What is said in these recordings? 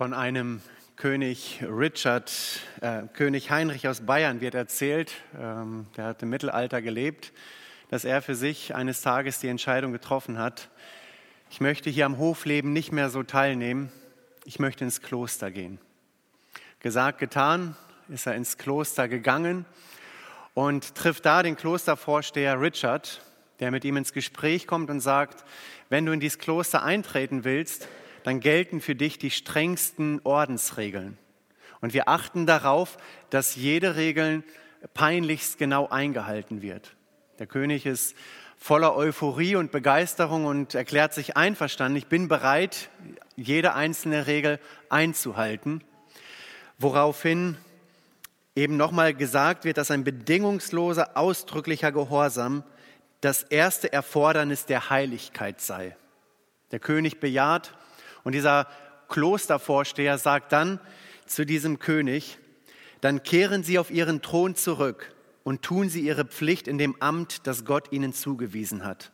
Von einem König Richard, äh, König Heinrich aus Bayern wird erzählt, ähm, der hat im Mittelalter gelebt, dass er für sich eines Tages die Entscheidung getroffen hat, ich möchte hier am Hofleben nicht mehr so teilnehmen, ich möchte ins Kloster gehen. Gesagt, getan, ist er ins Kloster gegangen und trifft da den Klostervorsteher Richard, der mit ihm ins Gespräch kommt und sagt, wenn du in dieses Kloster eintreten willst, dann gelten für dich die strengsten Ordensregeln. Und wir achten darauf, dass jede Regel peinlichst genau eingehalten wird. Der König ist voller Euphorie und Begeisterung und erklärt sich einverstanden, ich bin bereit, jede einzelne Regel einzuhalten, woraufhin eben nochmal gesagt wird, dass ein bedingungsloser, ausdrücklicher Gehorsam das erste Erfordernis der Heiligkeit sei. Der König bejaht und dieser Klostervorsteher sagt dann zu diesem König, dann kehren Sie auf Ihren Thron zurück und tun Sie Ihre Pflicht in dem Amt, das Gott Ihnen zugewiesen hat.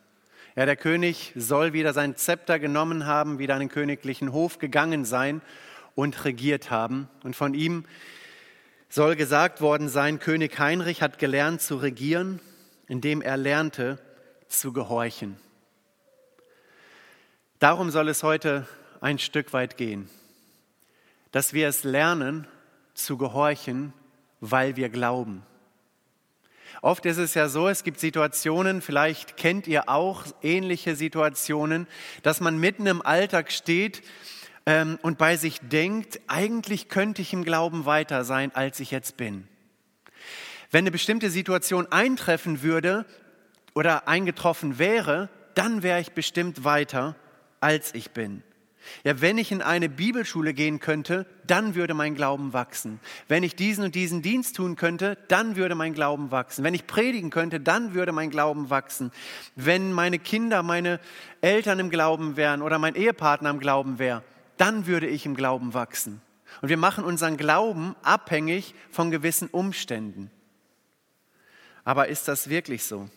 Ja, der König soll wieder sein Zepter genommen haben, wieder an den königlichen Hof gegangen sein und regiert haben. Und von ihm soll gesagt worden sein, König Heinrich hat gelernt zu regieren, indem er lernte zu gehorchen. Darum soll es heute ein Stück weit gehen, dass wir es lernen zu gehorchen, weil wir glauben. Oft ist es ja so, es gibt Situationen, vielleicht kennt ihr auch ähnliche Situationen, dass man mitten im Alltag steht ähm, und bei sich denkt, eigentlich könnte ich im Glauben weiter sein, als ich jetzt bin. Wenn eine bestimmte Situation eintreffen würde oder eingetroffen wäre, dann wäre ich bestimmt weiter, als ich bin. Ja, wenn ich in eine Bibelschule gehen könnte, dann würde mein Glauben wachsen. Wenn ich diesen und diesen Dienst tun könnte, dann würde mein Glauben wachsen. Wenn ich predigen könnte, dann würde mein Glauben wachsen. Wenn meine Kinder, meine Eltern im Glauben wären oder mein Ehepartner im Glauben wäre, dann würde ich im Glauben wachsen. Und wir machen unseren Glauben abhängig von gewissen Umständen. Aber ist das wirklich so?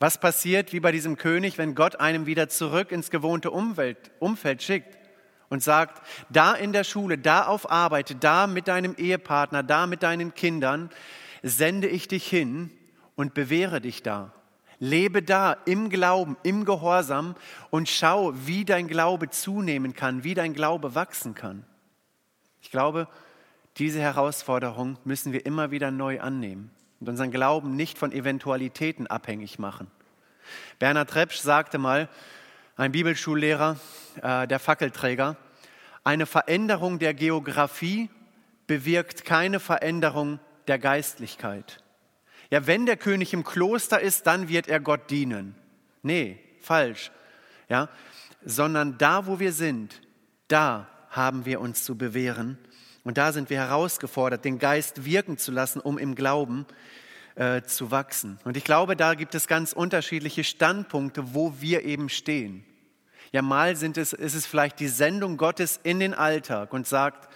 Was passiert wie bei diesem König, wenn Gott einem wieder zurück ins gewohnte Umwelt, Umfeld schickt? Und sagt, da in der Schule, da auf Arbeit, da mit deinem Ehepartner, da mit deinen Kindern, sende ich dich hin und bewähre dich da. Lebe da im Glauben, im Gehorsam und schau, wie dein Glaube zunehmen kann, wie dein Glaube wachsen kann. Ich glaube, diese Herausforderung müssen wir immer wieder neu annehmen und unseren Glauben nicht von Eventualitäten abhängig machen. Bernhard Repsch sagte mal, ein Bibelschullehrer, äh, der Fackelträger, eine Veränderung der Geografie bewirkt keine Veränderung der Geistlichkeit. Ja, wenn der König im Kloster ist, dann wird er Gott dienen. Nee, falsch. Ja, sondern da, wo wir sind, da haben wir uns zu bewähren. Und da sind wir herausgefordert, den Geist wirken zu lassen, um im Glauben äh, zu wachsen. Und ich glaube, da gibt es ganz unterschiedliche Standpunkte, wo wir eben stehen. Ja, mal sind es, ist es vielleicht die Sendung Gottes in den Alltag und sagt,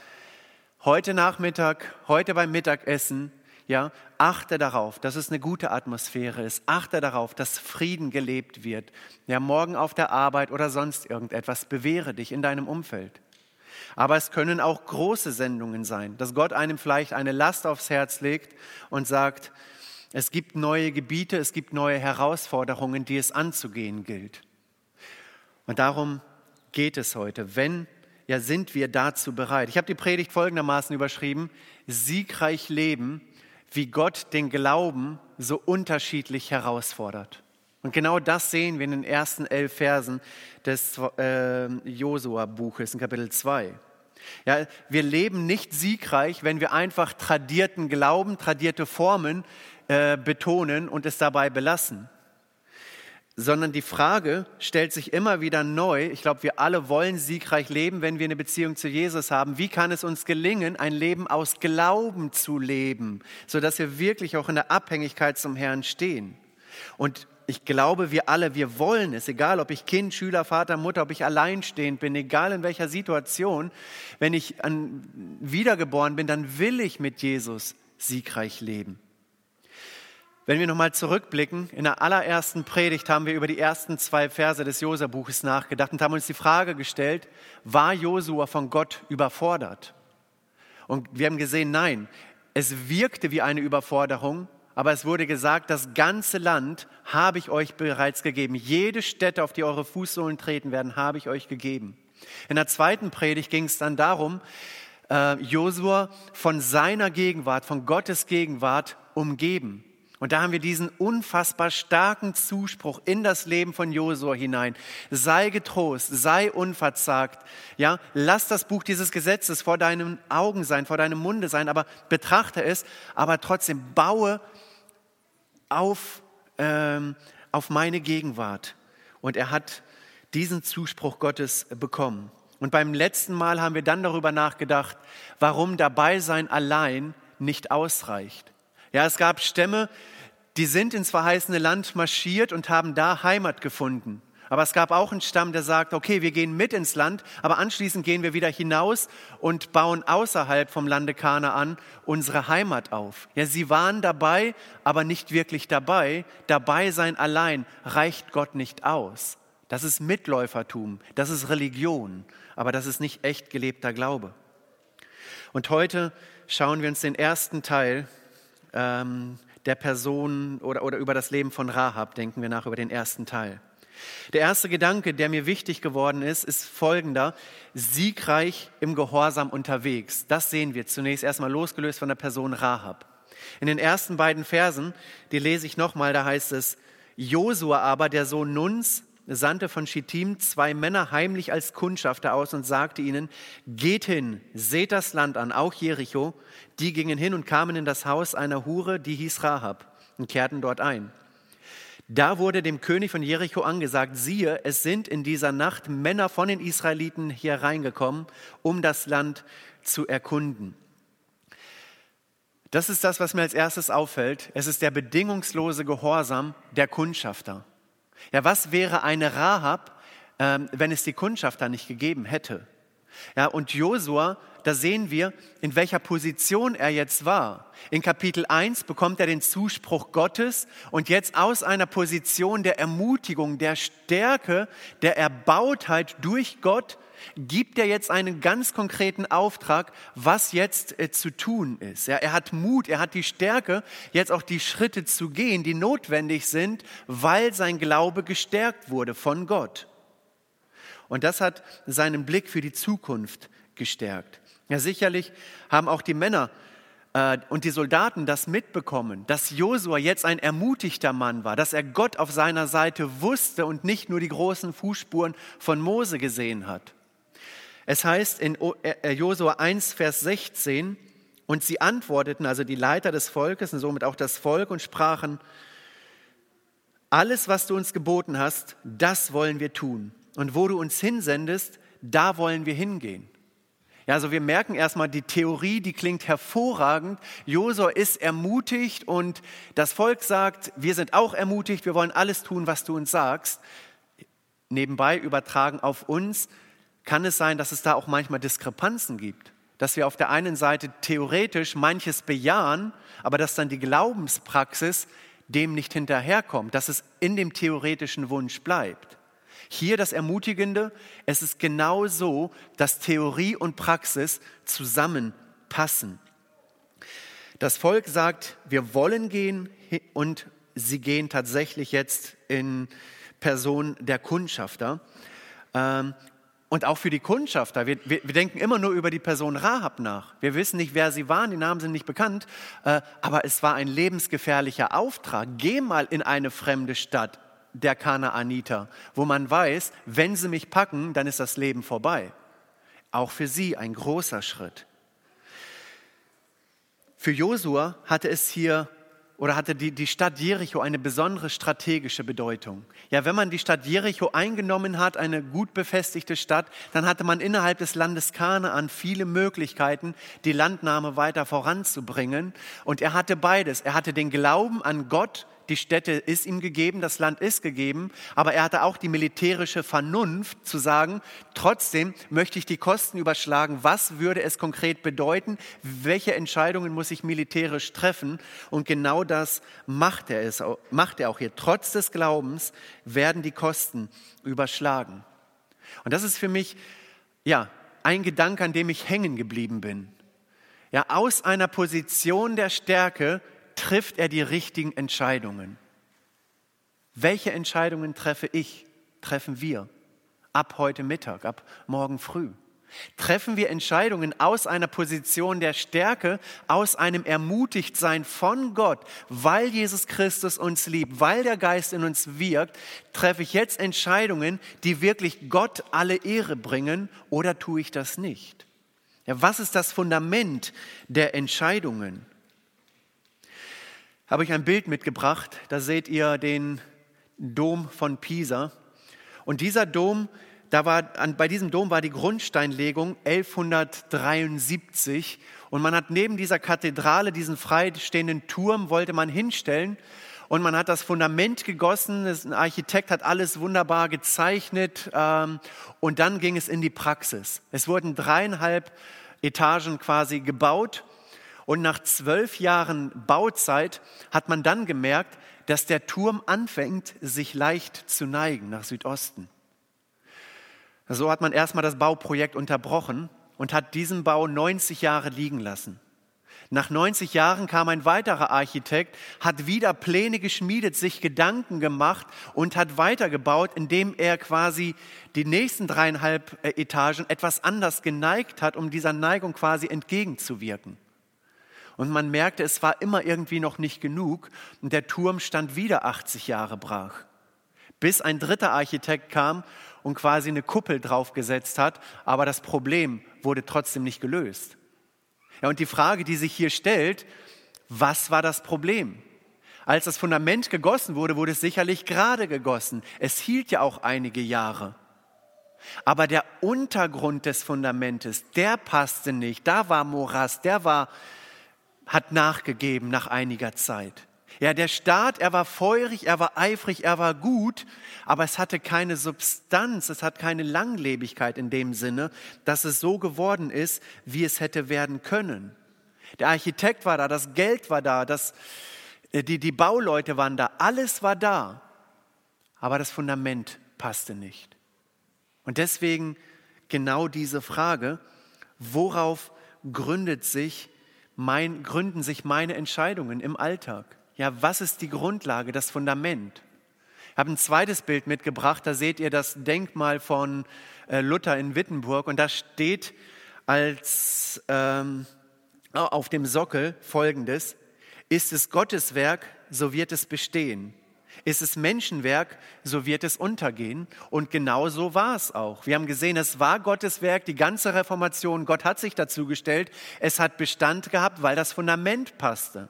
heute Nachmittag, heute beim Mittagessen, ja, achte darauf, dass es eine gute Atmosphäre ist. Achte darauf, dass Frieden gelebt wird. Ja, morgen auf der Arbeit oder sonst irgendetwas. Bewähre dich in deinem Umfeld. Aber es können auch große Sendungen sein, dass Gott einem vielleicht eine Last aufs Herz legt und sagt, es gibt neue Gebiete, es gibt neue Herausforderungen, die es anzugehen gilt. Und darum geht es heute. Wenn, ja, sind wir dazu bereit? Ich habe die Predigt folgendermaßen überschrieben: Siegreich leben, wie Gott den Glauben so unterschiedlich herausfordert. Und genau das sehen wir in den ersten elf Versen des äh, Josua-Buches in Kapitel 2. Ja, wir leben nicht siegreich, wenn wir einfach tradierten Glauben, tradierte Formen äh, betonen und es dabei belassen sondern die Frage stellt sich immer wieder neu. Ich glaube, wir alle wollen siegreich leben, wenn wir eine Beziehung zu Jesus haben. Wie kann es uns gelingen, ein Leben aus Glauben zu leben, sodass wir wirklich auch in der Abhängigkeit zum Herrn stehen? Und ich glaube, wir alle, wir wollen es, egal ob ich Kind, Schüler, Vater, Mutter, ob ich alleinstehend bin, egal in welcher Situation, wenn ich wiedergeboren bin, dann will ich mit Jesus siegreich leben. Wenn wir nochmal zurückblicken, in der allerersten Predigt haben wir über die ersten zwei Verse des Josua-Buches nachgedacht und haben uns die Frage gestellt, war Josua von Gott überfordert? Und wir haben gesehen, nein, es wirkte wie eine Überforderung, aber es wurde gesagt, das ganze Land habe ich euch bereits gegeben. Jede Stätte, auf die eure Fußsohlen treten werden, habe ich euch gegeben. In der zweiten Predigt ging es dann darum, äh, Josua von seiner Gegenwart, von Gottes Gegenwart umgeben. Und da haben wir diesen unfassbar starken Zuspruch in das Leben von Josua hinein. Sei getrost, sei unverzagt. Ja, lass das Buch dieses Gesetzes vor deinen Augen sein, vor deinem Munde sein, aber betrachte es, aber trotzdem baue auf, ähm, auf meine Gegenwart. Und er hat diesen Zuspruch Gottes bekommen. Und beim letzten Mal haben wir dann darüber nachgedacht, warum dabei sein allein nicht ausreicht. Ja, es gab Stämme, die sind ins verheißene Land marschiert und haben da Heimat gefunden. Aber es gab auch einen Stamm, der sagt, okay, wir gehen mit ins Land, aber anschließend gehen wir wieder hinaus und bauen außerhalb vom Lande Kanaan unsere Heimat auf. Ja, sie waren dabei, aber nicht wirklich dabei. Dabei sein allein reicht Gott nicht aus. Das ist Mitläufertum, das ist Religion, aber das ist nicht echt gelebter Glaube. Und heute schauen wir uns den ersten Teil ähm, der Person oder, oder über das Leben von Rahab denken wir nach über den ersten Teil. Der erste Gedanke, der mir wichtig geworden ist, ist folgender. Siegreich im Gehorsam unterwegs. Das sehen wir zunächst erstmal losgelöst von der Person Rahab. In den ersten beiden Versen, die lese ich nochmal, da heißt es, Josua aber, der Sohn Nuns, sandte von Schittim zwei Männer heimlich als Kundschafter aus und sagte ihnen, geht hin, seht das Land an, auch Jericho. Die gingen hin und kamen in das Haus einer Hure, die hieß Rahab, und kehrten dort ein. Da wurde dem König von Jericho angesagt, siehe, es sind in dieser Nacht Männer von den Israeliten hier reingekommen, um das Land zu erkunden. Das ist das, was mir als erstes auffällt. Es ist der bedingungslose Gehorsam der Kundschafter. Ja, was wäre eine Rahab, ähm, wenn es die Kundschafter nicht gegeben hätte? Ja, und Josua, da sehen wir, in welcher Position er jetzt war. In Kapitel 1 bekommt er den Zuspruch Gottes und jetzt aus einer Position der Ermutigung, der Stärke, der Erbautheit durch Gott gibt er jetzt einen ganz konkreten Auftrag, was jetzt äh, zu tun ist. Ja, er hat Mut, er hat die Stärke, jetzt auch die Schritte zu gehen, die notwendig sind, weil sein Glaube gestärkt wurde von Gott. Und das hat seinen Blick für die Zukunft gestärkt. Ja, sicherlich haben auch die Männer äh, und die Soldaten das mitbekommen, dass Josua jetzt ein ermutigter Mann war, dass er Gott auf seiner Seite wusste und nicht nur die großen Fußspuren von Mose gesehen hat. Es heißt in äh, äh, Josua 1, Vers 16, und sie antworteten, also die Leiter des Volkes und somit auch das Volk, und sprachen, alles, was du uns geboten hast, das wollen wir tun. Und wo du uns hinsendest, da wollen wir hingehen. Ja, also wir merken erstmal, die Theorie, die klingt hervorragend. Josua ist ermutigt und das Volk sagt, wir sind auch ermutigt, wir wollen alles tun, was du uns sagst. Nebenbei übertragen auf uns, kann es sein, dass es da auch manchmal Diskrepanzen gibt. Dass wir auf der einen Seite theoretisch manches bejahen, aber dass dann die Glaubenspraxis dem nicht hinterherkommt, dass es in dem theoretischen Wunsch bleibt. Hier das Ermutigende, es ist genau so, dass Theorie und Praxis zusammenpassen. Das Volk sagt, wir wollen gehen und sie gehen tatsächlich jetzt in Person der Kundschafter. Und auch für die Kundschafter. Wir, wir, wir, denken immer nur über die Person Rahab nach. Wir wissen nicht, wer sie waren, die Namen sind nicht bekannt. Äh, aber es war ein lebensgefährlicher Auftrag. Geh mal in eine fremde Stadt der Kanaaniter, wo man weiß, wenn sie mich packen, dann ist das Leben vorbei. Auch für sie ein großer Schritt. Für Josua hatte es hier oder hatte die, die Stadt Jericho eine besondere strategische Bedeutung. Ja, wenn man die Stadt Jericho eingenommen hat, eine gut befestigte Stadt, dann hatte man innerhalb des Landes Kanaan viele Möglichkeiten, die Landnahme weiter voranzubringen. Und er hatte beides. Er hatte den Glauben an Gott, die Städte ist ihm gegeben, das Land ist gegeben, aber er hatte auch die militärische Vernunft zu sagen, trotzdem möchte ich die Kosten überschlagen, was würde es konkret bedeuten, welche Entscheidungen muss ich militärisch treffen und genau das macht er, es, macht er auch hier. Trotz des Glaubens werden die Kosten überschlagen. Und das ist für mich, ja, ein Gedanke, an dem ich hängen geblieben bin. Ja, aus einer Position der Stärke trifft er die richtigen Entscheidungen. Welche Entscheidungen treffe ich, treffen wir ab heute Mittag, ab morgen früh? Treffen wir Entscheidungen aus einer Position der Stärke, aus einem Ermutigtsein von Gott, weil Jesus Christus uns liebt, weil der Geist in uns wirkt, treffe ich jetzt Entscheidungen, die wirklich Gott alle Ehre bringen oder tue ich das nicht? Ja, was ist das Fundament der Entscheidungen? Habe ich ein Bild mitgebracht, da seht ihr den Dom von Pisa. Und dieser Dom, da war, an, bei diesem Dom war die Grundsteinlegung 1173 und man hat neben dieser Kathedrale diesen freistehenden Turm wollte man hinstellen und man hat das Fundament gegossen. Ein Architekt hat alles wunderbar gezeichnet ähm, und dann ging es in die Praxis. Es wurden dreieinhalb Etagen quasi gebaut und nach zwölf Jahren Bauzeit hat man dann gemerkt, dass der Turm anfängt, sich leicht zu neigen nach Südosten. So hat man erstmal das Bauprojekt unterbrochen und hat diesen Bau 90 Jahre liegen lassen. Nach 90 Jahren kam ein weiterer Architekt, hat wieder Pläne geschmiedet, sich Gedanken gemacht und hat weitergebaut, indem er quasi die nächsten dreieinhalb äh, Etagen etwas anders geneigt hat, um dieser Neigung quasi entgegenzuwirken. Und man merkte, es war immer irgendwie noch nicht genug und der Turm stand wieder 80 Jahre brach. Bis ein dritter Architekt kam und quasi eine Kuppel draufgesetzt hat, aber das Problem wurde trotzdem nicht gelöst. Ja, und die Frage, die sich hier stellt, was war das Problem? Als das Fundament gegossen wurde, wurde es sicherlich gerade gegossen. Es hielt ja auch einige Jahre. Aber der Untergrund des Fundamentes, der passte nicht. Da war Morast, der war hat nachgegeben nach einiger Zeit. Ja, der Staat, er war feurig, er war eifrig, er war gut, aber es hatte keine Substanz, es hat keine Langlebigkeit in dem Sinne, dass es so geworden ist, wie es hätte werden können. Der Architekt war da, das Geld war da, das, äh, die, die Bauleute waren da, alles war da, aber das Fundament passte nicht. Und deswegen genau diese Frage, worauf gründet sich mein, gründen sich meine Entscheidungen im Alltag? Ja, was ist die Grundlage, das Fundament? Ich habe ein zweites Bild mitgebracht, da seht ihr das Denkmal von äh, Luther in Wittenburg und da steht als ähm, auf dem Sockel folgendes, ist es Gottes Werk, so wird es bestehen. Ist es Menschenwerk, so wird es untergehen. Und genau so war es auch. Wir haben gesehen, es war Gottes Werk, die ganze Reformation. Gott hat sich dazu gestellt. Es hat Bestand gehabt, weil das Fundament passte.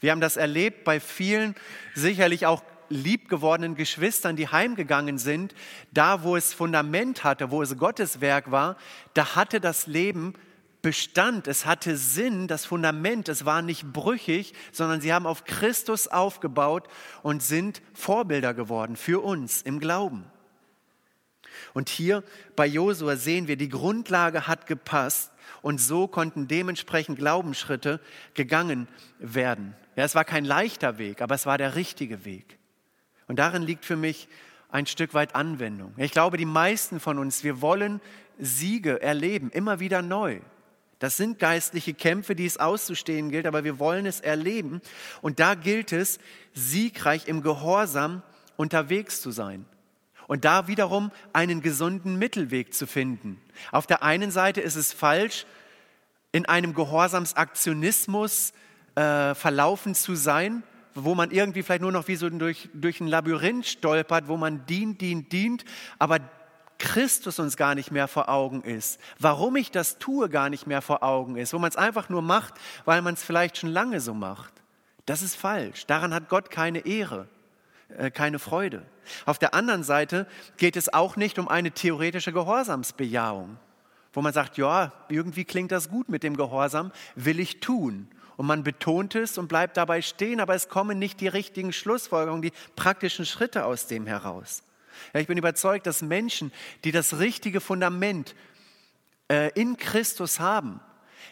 Wir haben das erlebt bei vielen, sicherlich auch liebgewordenen Geschwistern, die heimgegangen sind. Da, wo es Fundament hatte, wo es Gottes Werk war, da hatte das Leben Bestand, es hatte Sinn, das Fundament, es war nicht brüchig, sondern sie haben auf Christus aufgebaut und sind Vorbilder geworden für uns im Glauben. Und hier bei Josua sehen wir, die Grundlage hat gepasst und so konnten dementsprechend Glaubensschritte gegangen werden. Ja, es war kein leichter Weg, aber es war der richtige Weg. Und darin liegt für mich ein Stück weit Anwendung. Ich glaube, die meisten von uns, wir wollen Siege erleben, immer wieder neu. Das sind geistliche Kämpfe, die es auszustehen gilt, aber wir wollen es erleben. Und da gilt es, siegreich im Gehorsam unterwegs zu sein. Und da wiederum einen gesunden Mittelweg zu finden. Auf der einen Seite ist es falsch, in einem Gehorsamsaktionismus äh, verlaufen zu sein, wo man irgendwie vielleicht nur noch wie so durch, durch ein Labyrinth stolpert, wo man dient, dient, dient, aber Christus uns gar nicht mehr vor Augen ist, warum ich das tue gar nicht mehr vor Augen ist, wo man es einfach nur macht, weil man es vielleicht schon lange so macht. Das ist falsch. Daran hat Gott keine Ehre, äh, keine Freude. Auf der anderen Seite geht es auch nicht um eine theoretische Gehorsamsbejahung, wo man sagt, ja, irgendwie klingt das gut mit dem Gehorsam, will ich tun. und man betont es und bleibt dabei stehen, aber es kommen nicht die richtigen Schlussfolgerungen, die praktischen Schritte aus dem heraus. Ja, ich bin überzeugt, dass Menschen, die das richtige Fundament äh, in Christus haben,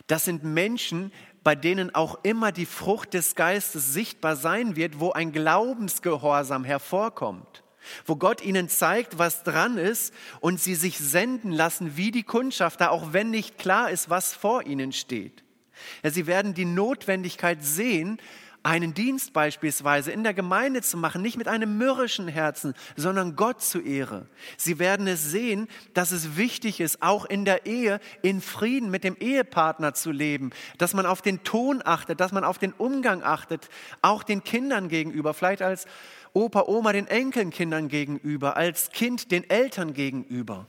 das sind Menschen, bei denen auch immer die Frucht des Geistes sichtbar sein wird, wo ein Glaubensgehorsam hervorkommt, wo Gott ihnen zeigt, was dran ist und sie sich senden lassen wie die Kundschafter, auch wenn nicht klar ist, was vor ihnen steht. Ja, sie werden die Notwendigkeit sehen, einen Dienst beispielsweise in der Gemeinde zu machen, nicht mit einem mürrischen Herzen, sondern Gott zu Ehre. Sie werden es sehen, dass es wichtig ist, auch in der Ehe in Frieden mit dem Ehepartner zu leben, dass man auf den Ton achtet, dass man auf den Umgang achtet, auch den Kindern gegenüber, vielleicht als Opa, Oma den Enkelkindern gegenüber, als Kind den Eltern gegenüber.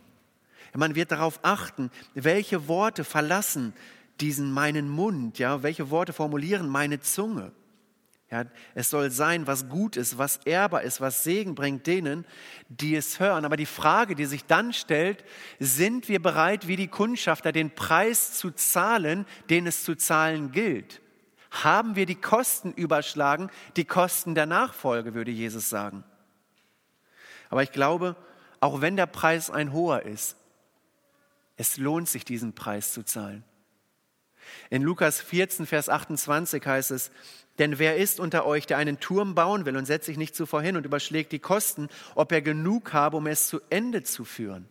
Man wird darauf achten, welche Worte verlassen diesen meinen Mund, ja, welche Worte formulieren meine Zunge. Ja, es soll sein, was gut ist, was ehrbar ist, was Segen bringt denen, die es hören. Aber die Frage, die sich dann stellt, sind wir bereit, wie die Kundschafter, den Preis zu zahlen, den es zu zahlen gilt? Haben wir die Kosten überschlagen, die Kosten der Nachfolge, würde Jesus sagen. Aber ich glaube, auch wenn der Preis ein hoher ist, es lohnt sich, diesen Preis zu zahlen. In Lukas 14, Vers 28 heißt es, denn wer ist unter euch, der einen Turm bauen will und setzt sich nicht zuvor hin und überschlägt die Kosten, ob er genug habe, um es zu Ende zu führen?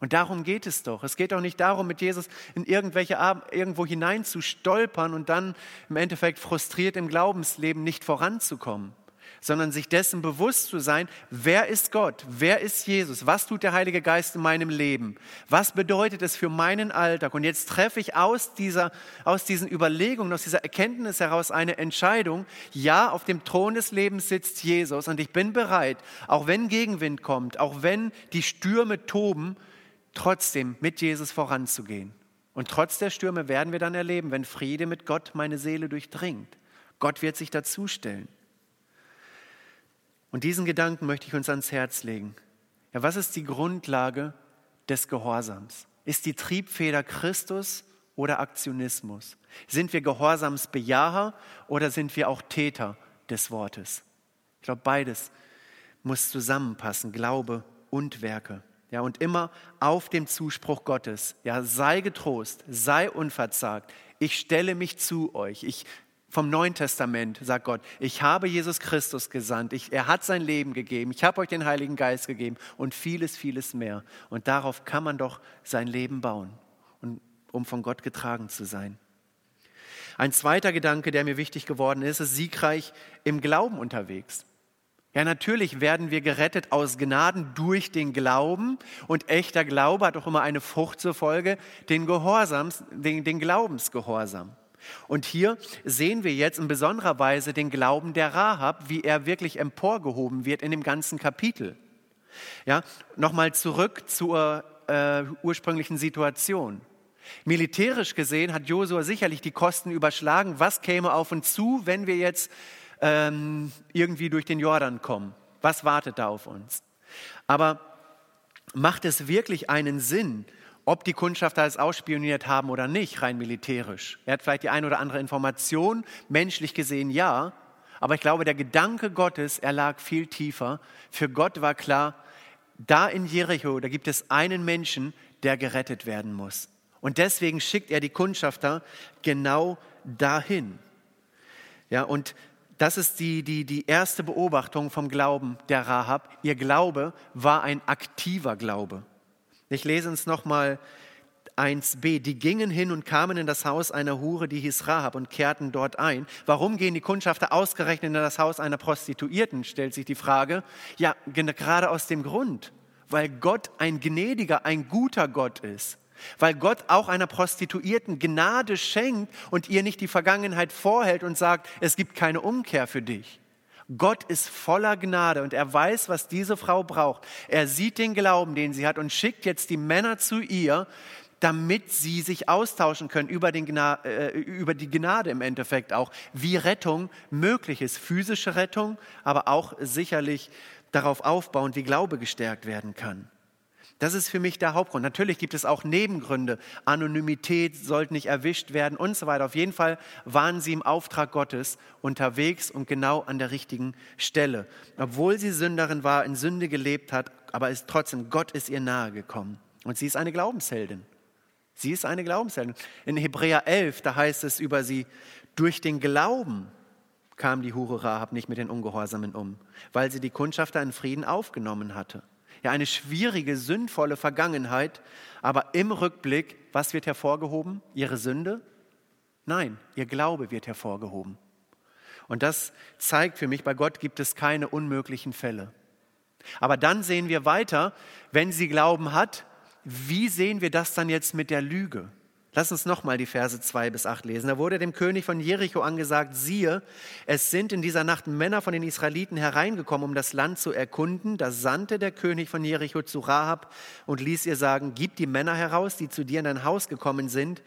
Und darum geht es doch. Es geht doch nicht darum, mit Jesus in irgendwelche irgendwo hinein zu stolpern und dann im Endeffekt frustriert im Glaubensleben nicht voranzukommen sondern sich dessen bewusst zu sein, wer ist Gott, wer ist Jesus, was tut der Heilige Geist in meinem Leben, was bedeutet es für meinen Alltag. Und jetzt treffe ich aus, dieser, aus diesen Überlegungen, aus dieser Erkenntnis heraus eine Entscheidung, ja, auf dem Thron des Lebens sitzt Jesus und ich bin bereit, auch wenn Gegenwind kommt, auch wenn die Stürme toben, trotzdem mit Jesus voranzugehen. Und trotz der Stürme werden wir dann erleben, wenn Friede mit Gott meine Seele durchdringt. Gott wird sich dazustellen. Und diesen Gedanken möchte ich uns ans Herz legen. Ja, was ist die Grundlage des Gehorsams? Ist die Triebfeder Christus oder Aktionismus? Sind wir Gehorsamsbejaher oder sind wir auch Täter des Wortes? Ich glaube, beides muss zusammenpassen, Glaube und Werke. Ja, und immer auf dem Zuspruch Gottes. Ja, sei getrost, sei unverzagt. Ich stelle mich zu euch. Ich vom Neuen Testament sagt Gott, ich habe Jesus Christus gesandt, ich, er hat sein Leben gegeben, ich habe euch den Heiligen Geist gegeben und vieles, vieles mehr. Und darauf kann man doch sein Leben bauen, um von Gott getragen zu sein. Ein zweiter Gedanke, der mir wichtig geworden ist, ist siegreich im Glauben unterwegs. Ja, natürlich werden wir gerettet aus Gnaden durch den Glauben und echter Glaube hat auch immer eine Frucht zur Folge, den Gehorsams, den, den Glaubensgehorsam. Und hier sehen wir jetzt in besonderer Weise den Glauben der Rahab, wie er wirklich emporgehoben wird in dem ganzen Kapitel. Ja, nochmal zurück zur äh, ursprünglichen Situation. Militärisch gesehen hat Josua sicherlich die Kosten überschlagen. Was käme auf uns zu, wenn wir jetzt ähm, irgendwie durch den Jordan kommen? Was wartet da auf uns? Aber macht es wirklich einen Sinn, ob die Kundschafter es ausspioniert haben oder nicht, rein militärisch. Er hat vielleicht die eine oder andere Information, menschlich gesehen ja, aber ich glaube, der Gedanke Gottes, er lag viel tiefer. Für Gott war klar, da in Jericho, da gibt es einen Menschen, der gerettet werden muss. Und deswegen schickt er die Kundschafter genau dahin. Ja, und das ist die, die, die erste Beobachtung vom Glauben der Rahab. Ihr Glaube war ein aktiver Glaube. Ich lese uns nochmal 1b. Die gingen hin und kamen in das Haus einer Hure, die hieß Rahab, und kehrten dort ein. Warum gehen die Kundschafter ausgerechnet in das Haus einer Prostituierten, stellt sich die Frage. Ja, gerade aus dem Grund, weil Gott ein gnädiger, ein guter Gott ist. Weil Gott auch einer Prostituierten Gnade schenkt und ihr nicht die Vergangenheit vorhält und sagt, es gibt keine Umkehr für dich. Gott ist voller Gnade und er weiß, was diese Frau braucht. Er sieht den Glauben, den sie hat und schickt jetzt die Männer zu ihr, damit sie sich austauschen können über, Gnade, äh, über, die Gnade im Endeffekt auch, wie Rettung möglich ist, physische Rettung, aber auch sicherlich darauf aufbauend, wie Glaube gestärkt werden kann. Das ist für mich der Hauptgrund. Natürlich gibt es auch Nebengründe. Anonymität sollte nicht erwischt werden und so weiter. Auf jeden Fall waren sie im Auftrag Gottes unterwegs und genau an der richtigen Stelle. Obwohl sie Sünderin war, in Sünde gelebt hat, aber ist trotzdem, Gott ist ihr nahe gekommen. Und sie ist eine Glaubensheldin. Sie ist eine Glaubensheldin. In Hebräer 11, da heißt es über sie, durch den Glauben kam die Hure Rahab nicht mit den Ungehorsamen um, weil sie die Kundschafter in Frieden aufgenommen hatte. Ja, eine schwierige, sündvolle Vergangenheit, aber im Rückblick, was wird hervorgehoben? Ihre Sünde? Nein, ihr Glaube wird hervorgehoben. Und das zeigt für mich, bei Gott gibt es keine unmöglichen Fälle. Aber dann sehen wir weiter, wenn sie Glauben hat, wie sehen wir das dann jetzt mit der Lüge? Lass uns nochmal die Verse 2 bis 8 lesen. Da wurde dem König von Jericho angesagt, siehe, es sind in dieser Nacht Männer von den Israeliten hereingekommen, um das Land zu erkunden. Da sandte der König von Jericho zu Rahab und ließ ihr sagen, gib die Männer heraus, die zu dir in dein Haus gekommen sind,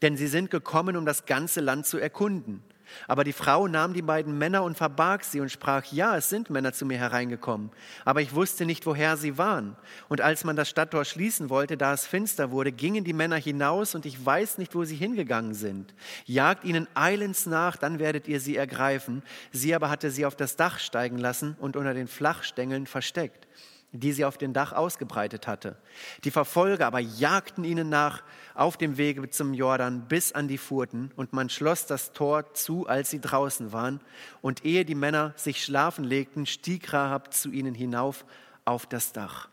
denn sie sind gekommen, um das ganze Land zu erkunden. Aber die Frau nahm die beiden Männer und verbarg sie und sprach, ja, es sind Männer zu mir hereingekommen, aber ich wusste nicht, woher sie waren. Und als man das Stadttor schließen wollte, da es finster wurde, gingen die Männer hinaus und ich weiß nicht, wo sie hingegangen sind. Jagt ihnen eilends nach, dann werdet ihr sie ergreifen. Sie aber hatte sie auf das Dach steigen lassen und unter den Flachstängeln versteckt die sie auf dem Dach ausgebreitet hatte. Die Verfolger aber jagten ihnen nach auf dem Wege zum Jordan bis an die Furten und man schloss das Tor zu, als sie draußen waren. Und ehe die Männer sich schlafen legten, stieg Rahab zu ihnen hinauf auf das Dach.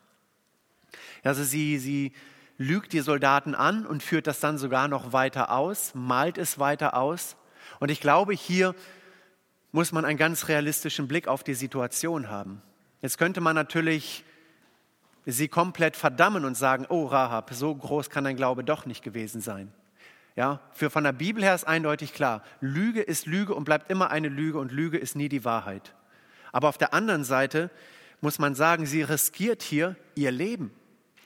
Also sie, sie lügt die Soldaten an und führt das dann sogar noch weiter aus, malt es weiter aus. Und ich glaube, hier muss man einen ganz realistischen Blick auf die Situation haben. Jetzt könnte man natürlich sie komplett verdammen und sagen, oh Rahab, so groß kann dein Glaube doch nicht gewesen sein. Ja, für von der Bibel her ist eindeutig klar, Lüge ist Lüge und bleibt immer eine Lüge und Lüge ist nie die Wahrheit. Aber auf der anderen Seite muss man sagen, sie riskiert hier ihr Leben.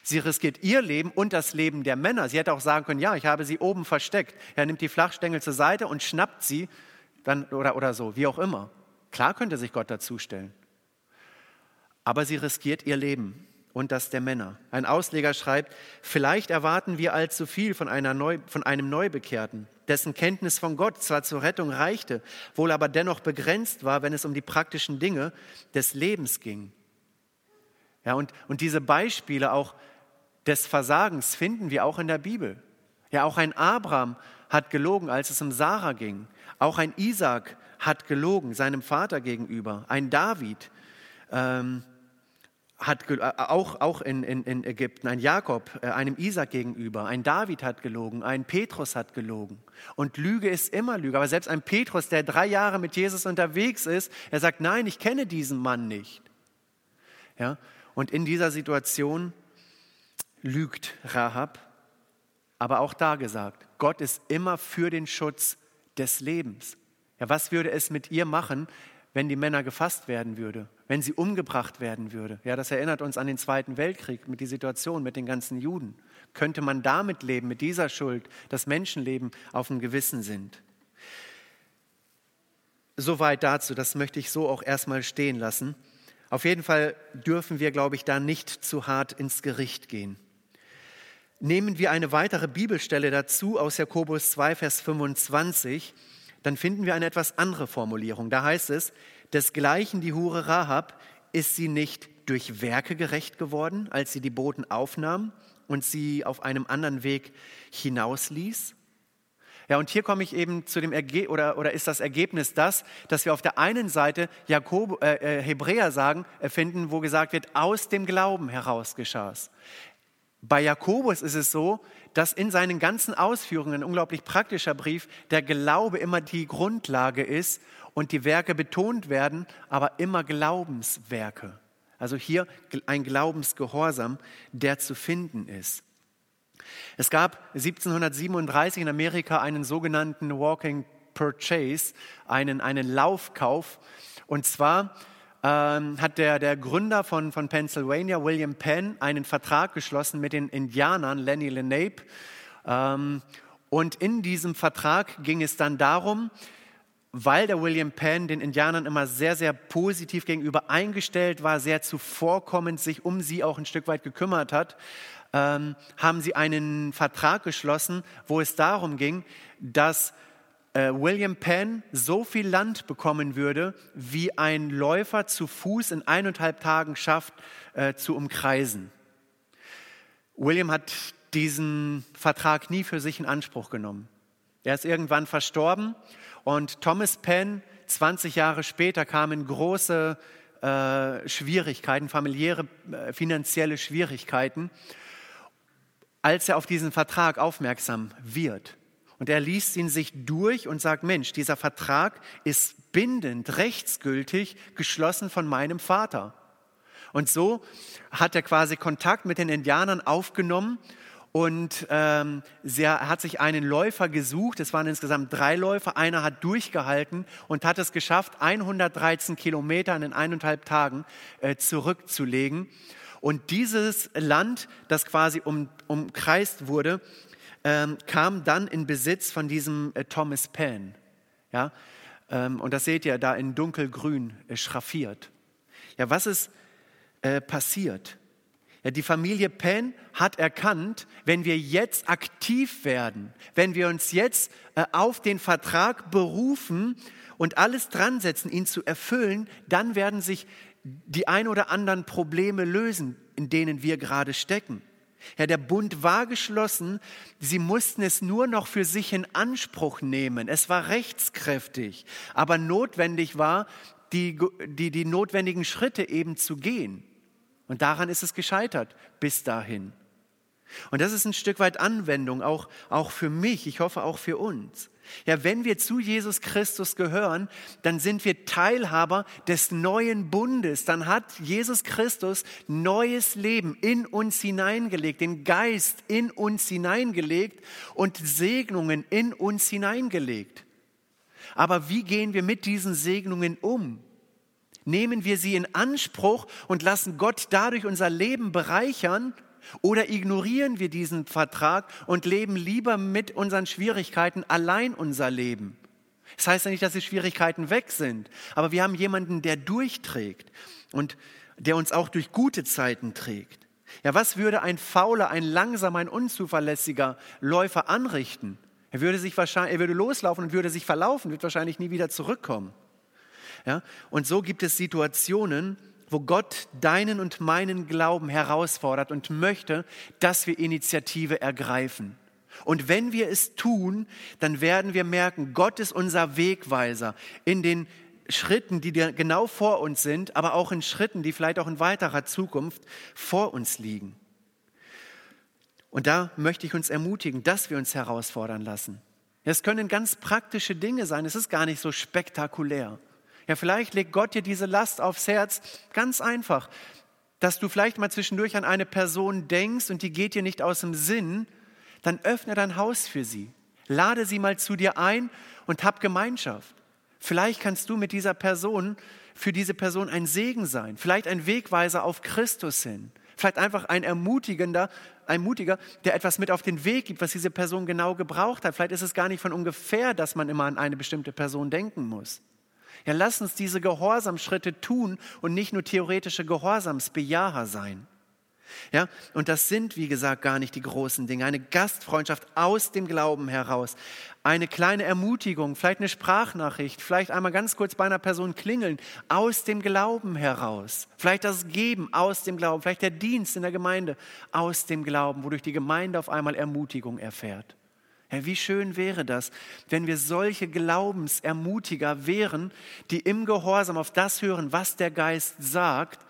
Sie riskiert ihr Leben und das Leben der Männer. Sie hätte auch sagen können, ja, ich habe sie oben versteckt. Er nimmt die Flachstängel zur Seite und schnappt sie dann, oder, oder so, wie auch immer. Klar könnte sich Gott dazustellen. Aber sie riskiert ihr Leben und das der Männer. Ein Ausleger schreibt, vielleicht erwarten wir allzu viel von, Neu, von, einem Neubekehrten, dessen Kenntnis von Gott zwar zur Rettung reichte, wohl aber dennoch begrenzt war, wenn es um die praktischen Dinge des Lebens ging. Ja, und, und diese Beispiele auch des Versagens finden wir auch in der Bibel. Ja, auch ein Abraham hat gelogen, als es um Sarah ging. Auch ein Isaac hat gelogen, seinem Vater gegenüber. Ein David. Ähm, hat äh, auch, auch in, in, in Ägypten, ein Jakob, äh, einem Isaac gegenüber, ein David hat gelogen, ein Petrus hat gelogen. Und Lüge ist immer Lüge. Aber selbst ein Petrus, der drei Jahre mit Jesus unterwegs ist, er sagt, nein, ich kenne diesen Mann nicht. Ja? Und in dieser Situation lügt Rahab, aber auch da gesagt, Gott ist immer für den Schutz des Lebens. Ja, was würde es mit ihr machen, wenn die Männer gefasst werden würde, wenn sie umgebracht werden würde. Ja, das erinnert uns an den Zweiten Weltkrieg mit der Situation mit den ganzen Juden. Könnte man damit leben, mit dieser Schuld, dass Menschenleben auf dem Gewissen sind? Soweit dazu, das möchte ich so auch erstmal stehen lassen. Auf jeden Fall dürfen wir, glaube ich, da nicht zu hart ins Gericht gehen. Nehmen wir eine weitere Bibelstelle dazu aus Jakobus 2, Vers 25 dann finden wir eine etwas andere Formulierung. Da heißt es, desgleichen die Hure Rahab, ist sie nicht durch Werke gerecht geworden, als sie die Boten aufnahm und sie auf einem anderen Weg hinausließ? Ja, und hier komme ich eben zu dem Ergebnis, oder, oder ist das Ergebnis das, dass wir auf der einen Seite Jakob, äh, äh, Hebräer sagen, äh, finden, wo gesagt wird, aus dem Glauben heraus geschah es. Bei Jakobus ist es so, dass in seinen ganzen Ausführungen, ein unglaublich praktischer Brief, der Glaube immer die Grundlage ist und die Werke betont werden, aber immer Glaubenswerke. Also hier ein Glaubensgehorsam, der zu finden ist. Es gab 1737 in Amerika einen sogenannten Walking Purchase, einen, einen Laufkauf. Und zwar ähm, hat der, der Gründer von, von Pennsylvania, William Penn, einen Vertrag geschlossen mit den Indianern, Lenny Lenape. Ähm, und in diesem Vertrag ging es dann darum, weil der William Penn den Indianern immer sehr, sehr positiv gegenüber eingestellt war, sehr zuvorkommend sich um sie auch ein Stück weit gekümmert hat, ähm, haben sie einen Vertrag geschlossen, wo es darum ging, dass William Penn so viel Land bekommen würde, wie ein Läufer zu Fuß in eineinhalb Tagen schafft, äh, zu umkreisen. William hat diesen Vertrag nie für sich in Anspruch genommen. Er ist irgendwann verstorben und Thomas Penn, 20 Jahre später, kam in große äh, Schwierigkeiten, familiäre, äh, finanzielle Schwierigkeiten, als er auf diesen Vertrag aufmerksam wird. Und er liest ihn sich durch und sagt, Mensch, dieser Vertrag ist bindend, rechtsgültig, geschlossen von meinem Vater. Und so hat er quasi Kontakt mit den Indianern aufgenommen und ähm, er hat sich einen Läufer gesucht. Es waren insgesamt drei Läufer. Einer hat durchgehalten und hat es geschafft, 113 Kilometer in eineinhalb Tagen äh, zurückzulegen. Und dieses Land, das quasi um, umkreist wurde, ähm, kam dann in Besitz von diesem äh, Thomas Penn. Ja? Ähm, und das seht ihr da in dunkelgrün äh, schraffiert. Ja, was ist äh, passiert? Ja, die Familie Penn hat erkannt, wenn wir jetzt aktiv werden, wenn wir uns jetzt auf den Vertrag berufen und alles dran setzen, ihn zu erfüllen, dann werden sich die ein oder anderen Probleme lösen, in denen wir gerade stecken. Ja, der Bund war geschlossen, sie mussten es nur noch für sich in Anspruch nehmen. Es war rechtskräftig, aber notwendig war, die, die, die notwendigen Schritte eben zu gehen. Und daran ist es gescheitert bis dahin. Und das ist ein Stück weit Anwendung, auch, auch für mich, ich hoffe auch für uns. Ja, wenn wir zu Jesus Christus gehören, dann sind wir Teilhaber des neuen Bundes. Dann hat Jesus Christus neues Leben in uns hineingelegt, den Geist in uns hineingelegt und Segnungen in uns hineingelegt. Aber wie gehen wir mit diesen Segnungen um? Nehmen wir sie in Anspruch und lassen Gott dadurch unser Leben bereichern? Oder ignorieren wir diesen Vertrag und leben lieber mit unseren Schwierigkeiten allein unser Leben? Das heißt ja nicht, dass die Schwierigkeiten weg sind, aber wir haben jemanden, der durchträgt und der uns auch durch gute Zeiten trägt. Ja, was würde ein fauler, ein langsamer, ein unzuverlässiger Läufer anrichten? Er würde sich wahrscheinlich, er würde loslaufen und würde sich verlaufen, wird wahrscheinlich nie wieder zurückkommen. Ja? Und so gibt es Situationen, wo Gott deinen und meinen Glauben herausfordert und möchte, dass wir Initiative ergreifen. Und wenn wir es tun, dann werden wir merken, Gott ist unser Wegweiser in den Schritten, die genau vor uns sind, aber auch in Schritten, die vielleicht auch in weiterer Zukunft vor uns liegen. Und da möchte ich uns ermutigen, dass wir uns herausfordern lassen. Es können ganz praktische Dinge sein, es ist gar nicht so spektakulär. Ja, vielleicht legt Gott dir diese Last aufs Herz, ganz einfach, dass du vielleicht mal zwischendurch an eine Person denkst und die geht dir nicht aus dem Sinn, dann öffne dein Haus für sie. Lade sie mal zu dir ein und hab Gemeinschaft. Vielleicht kannst du mit dieser Person, für diese Person ein Segen sein, vielleicht ein Wegweiser auf Christus hin, vielleicht einfach ein ermutigender, ein Mutiger, der etwas mit auf den Weg gibt, was diese Person genau gebraucht hat. Vielleicht ist es gar nicht von ungefähr, dass man immer an eine bestimmte Person denken muss. Ja, lass uns diese Gehorsamschritte tun und nicht nur theoretische Gehorsamsbejaher sein. Ja, und das sind, wie gesagt, gar nicht die großen Dinge. Eine Gastfreundschaft aus dem Glauben heraus. Eine kleine Ermutigung, vielleicht eine Sprachnachricht, vielleicht einmal ganz kurz bei einer Person klingeln, aus dem Glauben heraus. Vielleicht das Geben aus dem Glauben, vielleicht der Dienst in der Gemeinde aus dem Glauben, wodurch die Gemeinde auf einmal Ermutigung erfährt. Ja, wie schön wäre das, wenn wir solche Glaubensermutiger wären, die im Gehorsam auf das hören, was der Geist sagt,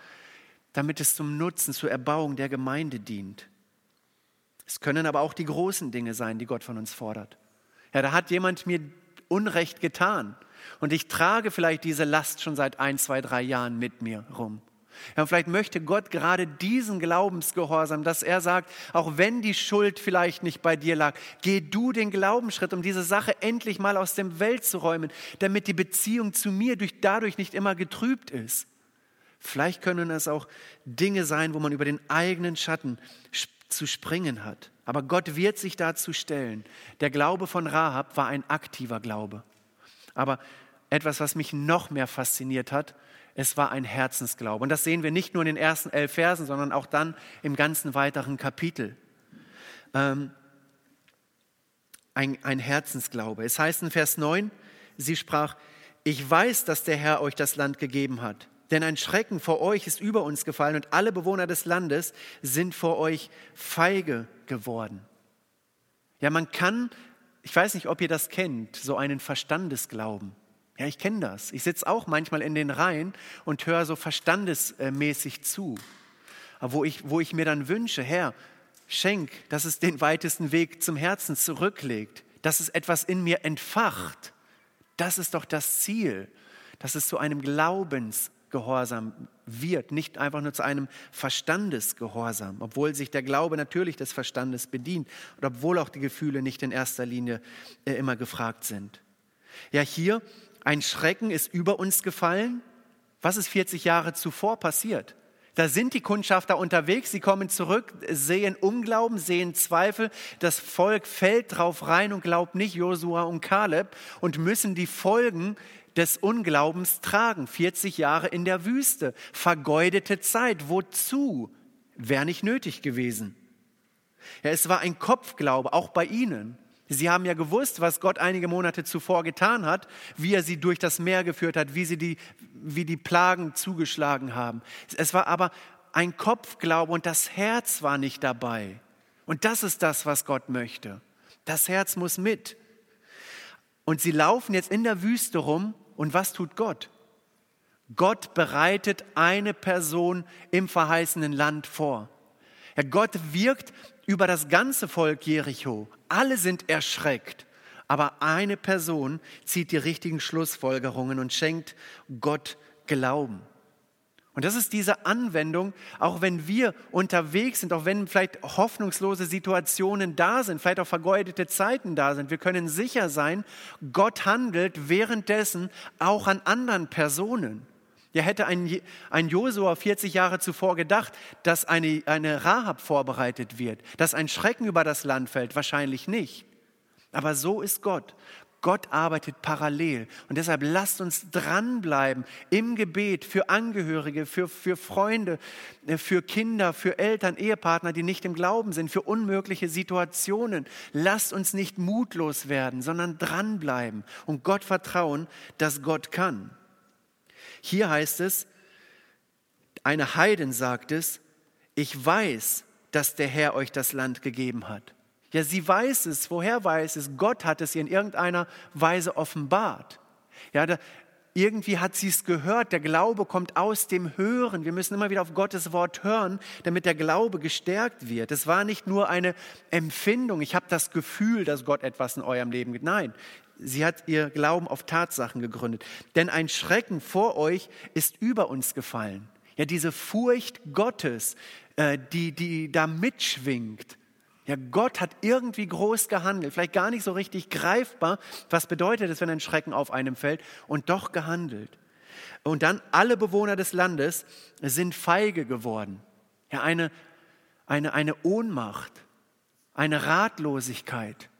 damit es zum Nutzen, zur Erbauung der Gemeinde dient. Es können aber auch die großen Dinge sein, die Gott von uns fordert. Ja, da hat jemand mir Unrecht getan und ich trage vielleicht diese Last schon seit ein, zwei, drei Jahren mit mir rum. Ja, vielleicht möchte Gott gerade diesen Glaubensgehorsam, dass er sagt, auch wenn die Schuld vielleicht nicht bei dir lag, geh du den Glaubensschritt, um diese Sache endlich mal aus dem Welt zu räumen, damit die Beziehung zu mir durch, dadurch nicht immer getrübt ist. Vielleicht können es auch Dinge sein, wo man über den eigenen Schatten zu springen hat. Aber Gott wird sich dazu stellen. Der Glaube von Rahab war ein aktiver Glaube. Aber etwas, was mich noch mehr fasziniert hat. Es war ein Herzensglaube. Und das sehen wir nicht nur in den ersten elf Versen, sondern auch dann im ganzen weiteren Kapitel. Ähm, ein, ein Herzensglaube. Es heißt in Vers 9, sie sprach, ich weiß, dass der Herr euch das Land gegeben hat. Denn ein Schrecken vor euch ist über uns gefallen und alle Bewohner des Landes sind vor euch feige geworden. Ja, man kann, ich weiß nicht, ob ihr das kennt, so einen Verstandesglauben. Ja, ich kenne das. Ich sitze auch manchmal in den Reihen und höre so verstandesmäßig zu. Aber wo ich, wo ich mir dann wünsche, Herr, schenk, dass es den weitesten Weg zum Herzen zurücklegt, dass es etwas in mir entfacht. Das ist doch das Ziel, dass es zu einem Glaubensgehorsam wird, nicht einfach nur zu einem Verstandesgehorsam, obwohl sich der Glaube natürlich des Verstandes bedient und obwohl auch die Gefühle nicht in erster Linie äh, immer gefragt sind. Ja, hier ein Schrecken ist über uns gefallen. Was ist 40 Jahre zuvor passiert? Da sind die Kundschafter unterwegs, sie kommen zurück, sehen Unglauben, sehen Zweifel. Das Volk fällt drauf rein und glaubt nicht Josua und Kaleb und müssen die Folgen des Unglaubens tragen. 40 Jahre in der Wüste, vergeudete Zeit. Wozu? Wäre nicht nötig gewesen. Ja, es war ein Kopfglaube, auch bei ihnen. Sie haben ja gewusst, was Gott einige Monate zuvor getan hat, wie er sie durch das Meer geführt hat, wie, sie die, wie die Plagen zugeschlagen haben. Es war aber ein Kopfglaube und das Herz war nicht dabei. Und das ist das, was Gott möchte. Das Herz muss mit. Und sie laufen jetzt in der Wüste rum und was tut Gott? Gott bereitet eine Person im verheißenen Land vor. Ja, Gott wirkt über das ganze Volk Jericho. Alle sind erschreckt. Aber eine Person zieht die richtigen Schlussfolgerungen und schenkt Gott Glauben. Und das ist diese Anwendung, auch wenn wir unterwegs sind, auch wenn vielleicht hoffnungslose Situationen da sind, vielleicht auch vergeudete Zeiten da sind. Wir können sicher sein, Gott handelt währenddessen auch an anderen Personen. Ja, hätte ein, ein Josua 40 Jahre zuvor gedacht, dass eine, eine Rahab vorbereitet wird, dass ein Schrecken über das Land fällt? Wahrscheinlich nicht. Aber so ist Gott. Gott arbeitet parallel. Und deshalb lasst uns dranbleiben im Gebet für Angehörige, für, für Freunde, äh, für Kinder, für Eltern, Ehepartner, die nicht im Glauben sind, für unmögliche Situationen. Lasst uns nicht mutlos werden, sondern dranbleiben und Gott vertrauen, dass Gott kann. Hier heißt es, eine Heiden sagt es, ich weiß, dass der Herr euch das Land gegeben hat. Ja, sie weiß es. Woher weiß es? Gott hat es ihr in irgendeiner Weise offenbart. Ja, da, irgendwie hat sie es gehört. Der Glaube kommt aus dem Hören. Wir müssen immer wieder auf Gottes Wort hören, damit der Glaube gestärkt wird. Es war nicht nur eine Empfindung. Ich habe das Gefühl, dass Gott etwas in eurem Leben gibt. Nein, Sie hat ihr Glauben auf Tatsachen gegründet. Denn ein Schrecken vor euch ist über uns gefallen. Ja, diese Furcht Gottes, äh, die, die da mitschwingt. Ja, Gott hat irgendwie groß gehandelt, vielleicht gar nicht so richtig greifbar. Was bedeutet es, wenn ein Schrecken auf einem fällt? Und doch gehandelt. Und dann alle Bewohner des Landes sind feige geworden. Ja, eine, eine, eine Ohnmacht, eine Ratlosigkeit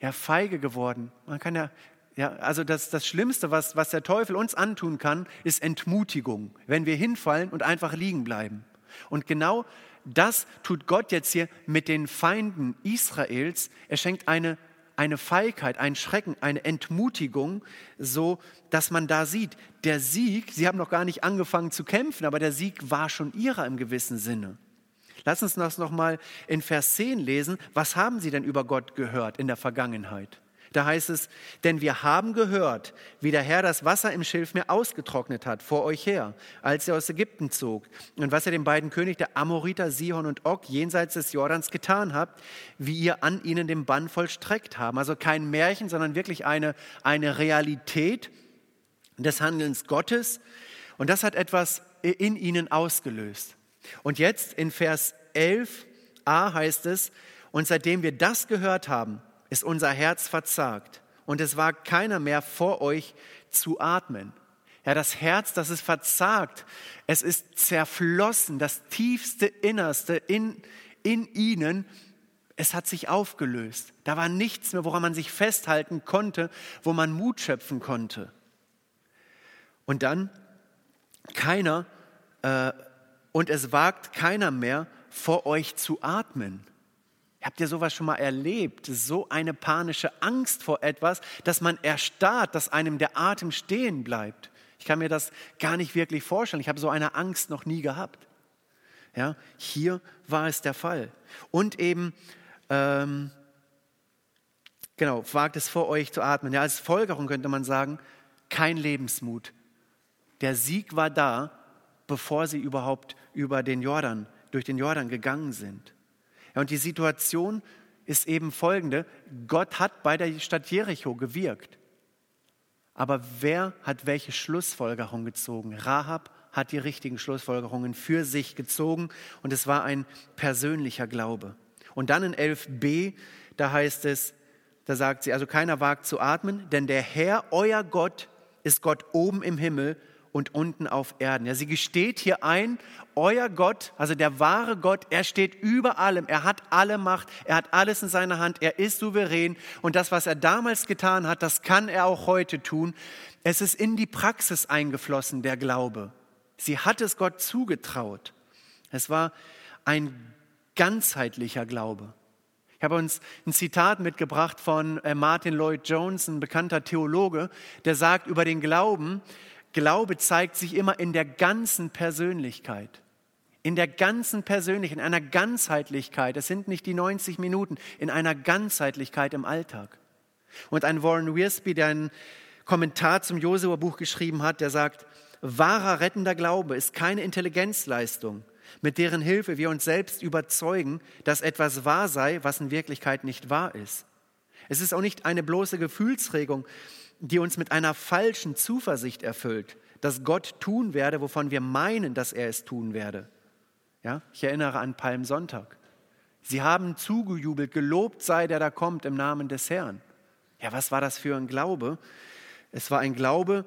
ja, feige geworden. Man kann ja, ja also das, das Schlimmste, was, was der Teufel uns antun kann, ist Entmutigung, wenn wir hinfallen und einfach liegen bleiben. Und genau das tut Gott jetzt hier mit den Feinden Israels. Er schenkt eine, eine Feigheit, einen Schrecken, eine Entmutigung, so dass man da sieht, der Sieg, sie haben noch gar nicht angefangen zu kämpfen, aber der Sieg war schon ihrer im gewissen Sinne. Lass uns das nochmal in Vers 10 lesen. Was haben sie denn über Gott gehört in der Vergangenheit? Da heißt es, denn wir haben gehört, wie der Herr das Wasser im Schilfmeer ausgetrocknet hat vor euch her, als er aus Ägypten zog, und was er den beiden König der Amoriter, Sihon und Og, jenseits des Jordans getan habt, wie ihr an ihnen den Bann vollstreckt haben. Also kein Märchen, sondern wirklich eine, eine Realität des Handelns Gottes. Und das hat etwas in ihnen ausgelöst. Und jetzt in Vers 11a heißt es, und seitdem wir das gehört haben, ist unser Herz verzagt und es war keiner mehr vor euch zu atmen. Ja, das Herz, das ist verzagt. Es ist zerflossen, das tiefste Innerste in, in ihnen. Es hat sich aufgelöst. Da war nichts mehr, woran man sich festhalten konnte, wo man Mut schöpfen konnte. Und dann keiner, äh, und es wagt keiner mehr, vor euch zu atmen. Habt ihr sowas schon mal erlebt? So eine panische Angst vor etwas, dass man erstarrt, dass einem der Atem stehen bleibt. Ich kann mir das gar nicht wirklich vorstellen. Ich habe so eine Angst noch nie gehabt. Ja, hier war es der Fall. Und eben, ähm, genau, wagt es vor euch zu atmen. Ja, als Folgerung könnte man sagen, kein Lebensmut. Der Sieg war da, bevor sie überhaupt über den Jordan, durch den Jordan gegangen sind. Ja, und die Situation ist eben folgende. Gott hat bei der Stadt Jericho gewirkt. Aber wer hat welche Schlussfolgerung gezogen? Rahab hat die richtigen Schlussfolgerungen für sich gezogen und es war ein persönlicher Glaube. Und dann in 11b, da heißt es, da sagt sie, also keiner wagt zu atmen, denn der Herr, euer Gott, ist Gott oben im Himmel und unten auf Erden. Ja, sie gesteht hier ein, euer Gott, also der wahre Gott, er steht über allem, er hat alle Macht, er hat alles in seiner Hand, er ist souverän und das, was er damals getan hat, das kann er auch heute tun. Es ist in die Praxis eingeflossen, der Glaube. Sie hat es Gott zugetraut. Es war ein ganzheitlicher Glaube. Ich habe uns ein Zitat mitgebracht von äh, Martin Lloyd Jones, ein bekannter Theologe, der sagt über den Glauben, Glaube zeigt sich immer in der ganzen Persönlichkeit. In der ganzen Persönlichkeit, in einer Ganzheitlichkeit. Es sind nicht die 90 Minuten, in einer Ganzheitlichkeit im Alltag. Und ein Warren Wiersbe, der einen Kommentar zum Josua-Buch geschrieben hat, der sagt, wahrer rettender Glaube ist keine Intelligenzleistung, mit deren Hilfe wir uns selbst überzeugen, dass etwas wahr sei, was in Wirklichkeit nicht wahr ist. Es ist auch nicht eine bloße Gefühlsregung, die uns mit einer falschen Zuversicht erfüllt, dass Gott tun werde, wovon wir meinen, dass er es tun werde. Ja, ich erinnere an Palmsonntag. Sie haben zugejubelt, gelobt sei der da kommt im Namen des Herrn. Ja, was war das für ein Glaube? Es war ein Glaube,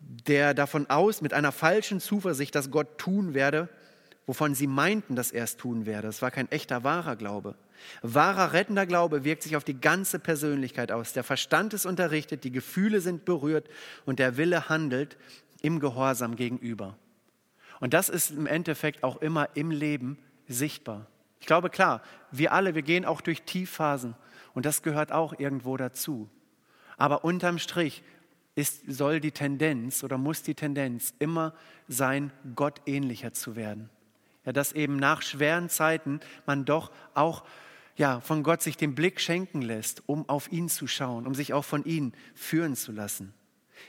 der davon aus, mit einer falschen Zuversicht, dass Gott tun werde, wovon sie meinten, dass er es tun werde. Es war kein echter, wahrer Glaube. Wahrer rettender Glaube wirkt sich auf die ganze Persönlichkeit aus. Der Verstand ist unterrichtet, die Gefühle sind berührt und der Wille handelt im Gehorsam gegenüber. Und das ist im Endeffekt auch immer im Leben sichtbar. Ich glaube, klar, wir alle, wir gehen auch durch Tiefphasen und das gehört auch irgendwo dazu. Aber unterm Strich ist, soll die Tendenz oder muss die Tendenz immer sein, Gott ähnlicher zu werden. Ja, dass eben nach schweren Zeiten man doch auch ja, von Gott sich den Blick schenken lässt, um auf ihn zu schauen, um sich auch von ihm führen zu lassen.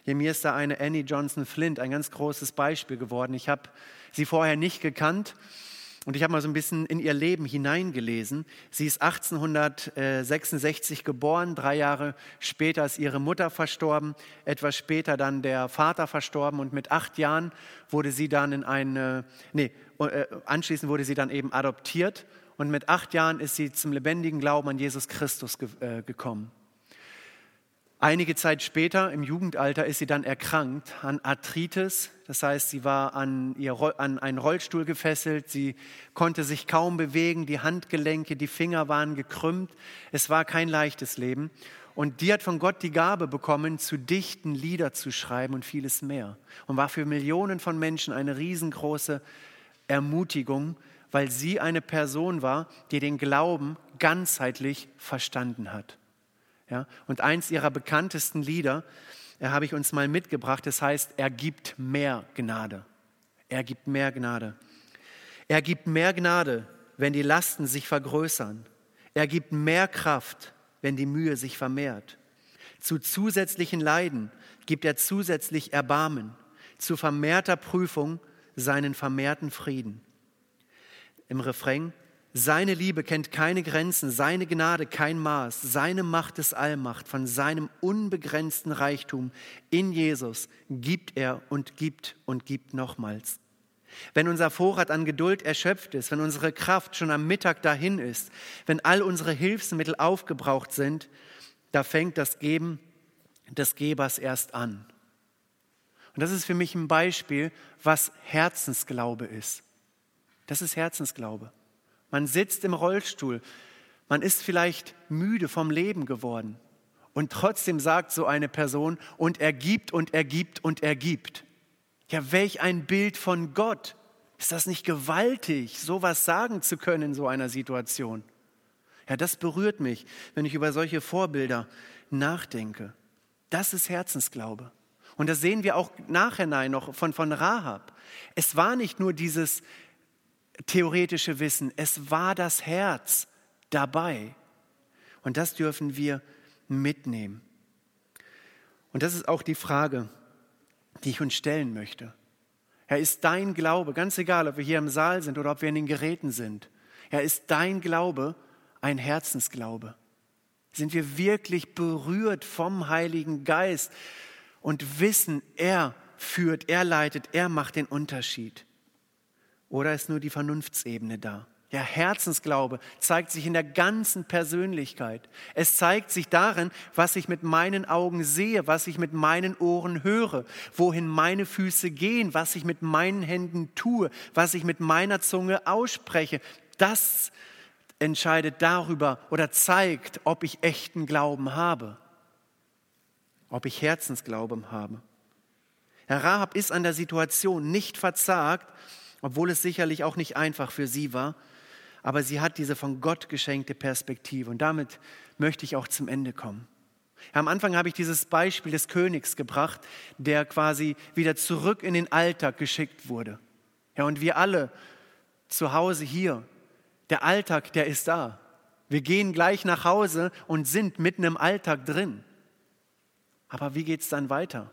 Ja, mir ist da eine Annie Johnson Flint ein ganz großes Beispiel geworden. Ich habe sie vorher nicht gekannt und ich habe mal so ein bisschen in ihr Leben hineingelesen. Sie ist 1866 geboren, drei Jahre später ist ihre Mutter verstorben, etwas später dann der Vater verstorben und mit acht Jahren wurde sie dann in eine, nee, äh, anschließend wurde sie dann eben adoptiert und mit acht Jahren ist sie zum lebendigen Glauben an Jesus Christus äh, gekommen. Einige Zeit später, im Jugendalter, ist sie dann erkrankt an Arthritis. Das heißt, sie war an, ihr, an einen Rollstuhl gefesselt, sie konnte sich kaum bewegen, die Handgelenke, die Finger waren gekrümmt. Es war kein leichtes Leben. Und die hat von Gott die Gabe bekommen, zu dichten, Lieder zu schreiben und vieles mehr. Und war für Millionen von Menschen eine riesengroße Ermutigung, weil sie eine Person war, die den Glauben ganzheitlich verstanden hat. Ja? Und eins ihrer bekanntesten Lieder äh, habe ich uns mal mitgebracht, das heißt, er gibt mehr Gnade. Er gibt mehr Gnade. Er gibt mehr Gnade, wenn die Lasten sich vergrößern. Er gibt mehr Kraft, wenn die Mühe sich vermehrt. Zu zusätzlichen Leiden gibt er zusätzlich Erbarmen, zu vermehrter Prüfung seinen vermehrten Frieden. Im Refrain, seine Liebe kennt keine Grenzen, seine Gnade kein Maß, seine Macht ist Allmacht, von seinem unbegrenzten Reichtum in Jesus gibt er und gibt und gibt nochmals. Wenn unser Vorrat an Geduld erschöpft ist, wenn unsere Kraft schon am Mittag dahin ist, wenn all unsere Hilfsmittel aufgebraucht sind, da fängt das Geben des Gebers erst an. Und das ist für mich ein Beispiel, was Herzensglaube ist. Das ist Herzensglaube. Man sitzt im Rollstuhl. Man ist vielleicht müde vom Leben geworden. Und trotzdem sagt so eine Person, und er gibt und er gibt und er gibt. Ja, welch ein Bild von Gott. Ist das nicht gewaltig, sowas sagen zu können in so einer Situation? Ja, das berührt mich, wenn ich über solche Vorbilder nachdenke. Das ist Herzensglaube. Und das sehen wir auch nachhinein noch von, von Rahab. Es war nicht nur dieses theoretische Wissen, es war das Herz dabei. Und das dürfen wir mitnehmen. Und das ist auch die Frage, die ich uns stellen möchte. Er ist dein Glaube, ganz egal, ob wir hier im Saal sind oder ob wir in den Geräten sind. Er ist dein Glaube ein Herzensglaube. Sind wir wirklich berührt vom Heiligen Geist und wissen, er führt, er leitet, er macht den Unterschied? Oder ist nur die Vernunftsebene da? Ja, Herzensglaube zeigt sich in der ganzen Persönlichkeit. Es zeigt sich darin, was ich mit meinen Augen sehe, was ich mit meinen Ohren höre, wohin meine Füße gehen, was ich mit meinen Händen tue, was ich mit meiner Zunge ausspreche. Das entscheidet darüber oder zeigt, ob ich echten Glauben habe, ob ich Herzensglauben habe. Herr Rahab ist an der Situation nicht verzagt, obwohl es sicherlich auch nicht einfach für sie war, aber sie hat diese von Gott geschenkte Perspektive. Und damit möchte ich auch zum Ende kommen. Am Anfang habe ich dieses Beispiel des Königs gebracht, der quasi wieder zurück in den Alltag geschickt wurde. Ja, und wir alle zu Hause hier, der Alltag, der ist da. Wir gehen gleich nach Hause und sind mitten im Alltag drin. Aber wie geht es dann weiter?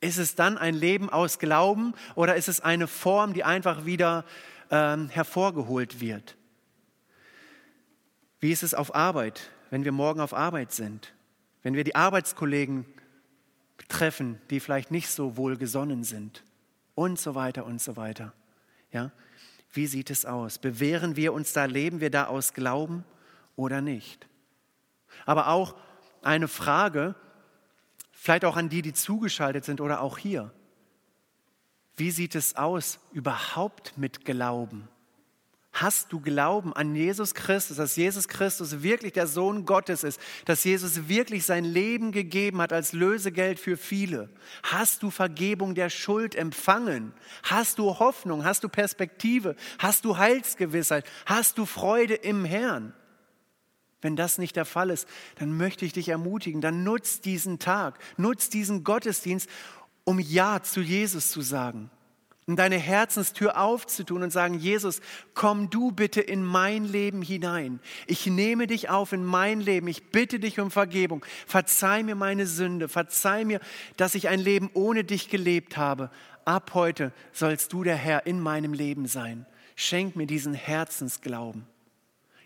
Ist es dann ein Leben aus Glauben oder ist es eine Form, die einfach wieder ähm, hervorgeholt wird. Wie ist es auf Arbeit, wenn wir morgen auf Arbeit sind? Wenn wir die Arbeitskollegen treffen, die vielleicht nicht so wohlgesonnen sind? Und so weiter und so weiter. Ja? Wie sieht es aus? Bewähren wir uns da, leben wir da aus Glauben oder nicht? Aber auch eine Frage, vielleicht auch an die, die zugeschaltet sind oder auch hier. Wie sieht es aus überhaupt mit Glauben? Hast du Glauben an Jesus Christus, dass Jesus Christus wirklich der Sohn Gottes ist, dass Jesus wirklich sein Leben gegeben hat als Lösegeld für viele? Hast du Vergebung der Schuld empfangen? Hast du Hoffnung? Hast du Perspektive? Hast du Heilsgewissheit? Hast du Freude im Herrn? Wenn das nicht der Fall ist, dann möchte ich dich ermutigen, dann nutz diesen Tag, nutz diesen Gottesdienst um Ja zu Jesus zu sagen, um deine Herzenstür aufzutun und sagen, Jesus, komm du bitte in mein Leben hinein. Ich nehme dich auf in mein Leben. Ich bitte dich um Vergebung. Verzeih mir meine Sünde. Verzeih mir, dass ich ein Leben ohne dich gelebt habe. Ab heute sollst du der Herr in meinem Leben sein. Schenk mir diesen Herzensglauben.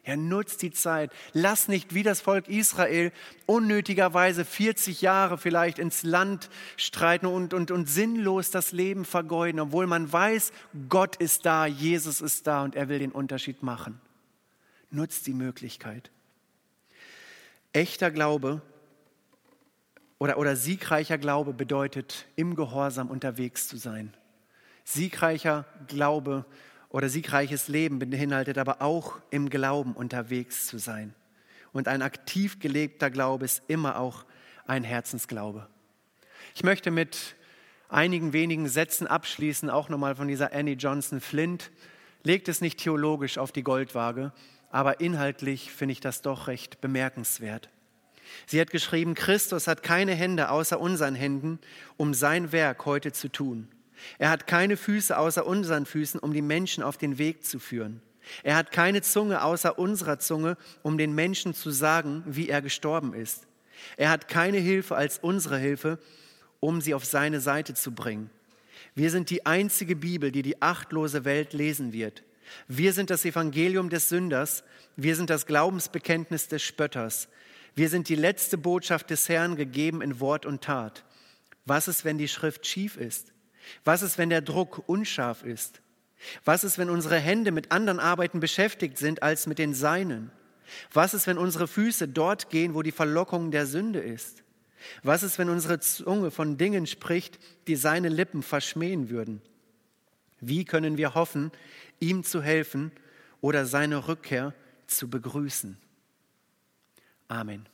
Ja, nutzt die Zeit. Lass nicht wie das Volk Israel unnötigerweise 40 Jahre vielleicht ins Land streiten und, und, und sinnlos das Leben vergeuden, obwohl man weiß, Gott ist da, Jesus ist da und er will den Unterschied machen. Nutzt die Möglichkeit. Echter Glaube oder, oder siegreicher Glaube bedeutet, im Gehorsam unterwegs zu sein. Siegreicher Glaube oder siegreiches Leben beinhaltet aber auch im Glauben unterwegs zu sein. Und ein aktiv gelebter Glaube ist immer auch ein Herzensglaube. Ich möchte mit einigen wenigen Sätzen abschließen, auch nochmal von dieser Annie Johnson Flint. Legt es nicht theologisch auf die Goldwaage, aber inhaltlich finde ich das doch recht bemerkenswert. Sie hat geschrieben, Christus hat keine Hände außer unseren Händen, um sein Werk heute zu tun. Er hat keine Füße außer unseren Füßen, um die Menschen auf den Weg zu führen. Er hat keine Zunge außer unserer Zunge, um den Menschen zu sagen, wie er gestorben ist. Er hat keine Hilfe als unsere Hilfe, um sie auf seine Seite zu bringen. Wir sind die einzige Bibel, die die achtlose Welt lesen wird. Wir sind das Evangelium des Sünders. Wir sind das Glaubensbekenntnis des Spötters. Wir sind die letzte Botschaft des Herrn, gegeben in Wort und Tat. Was ist, wenn die Schrift schief ist? Was ist, wenn der Druck unscharf ist? Was ist, wenn unsere Hände mit anderen Arbeiten beschäftigt sind als mit den Seinen? Was ist, wenn unsere Füße dort gehen, wo die Verlockung der Sünde ist? Was ist, wenn unsere Zunge von Dingen spricht, die seine Lippen verschmähen würden? Wie können wir hoffen, ihm zu helfen oder seine Rückkehr zu begrüßen? Amen.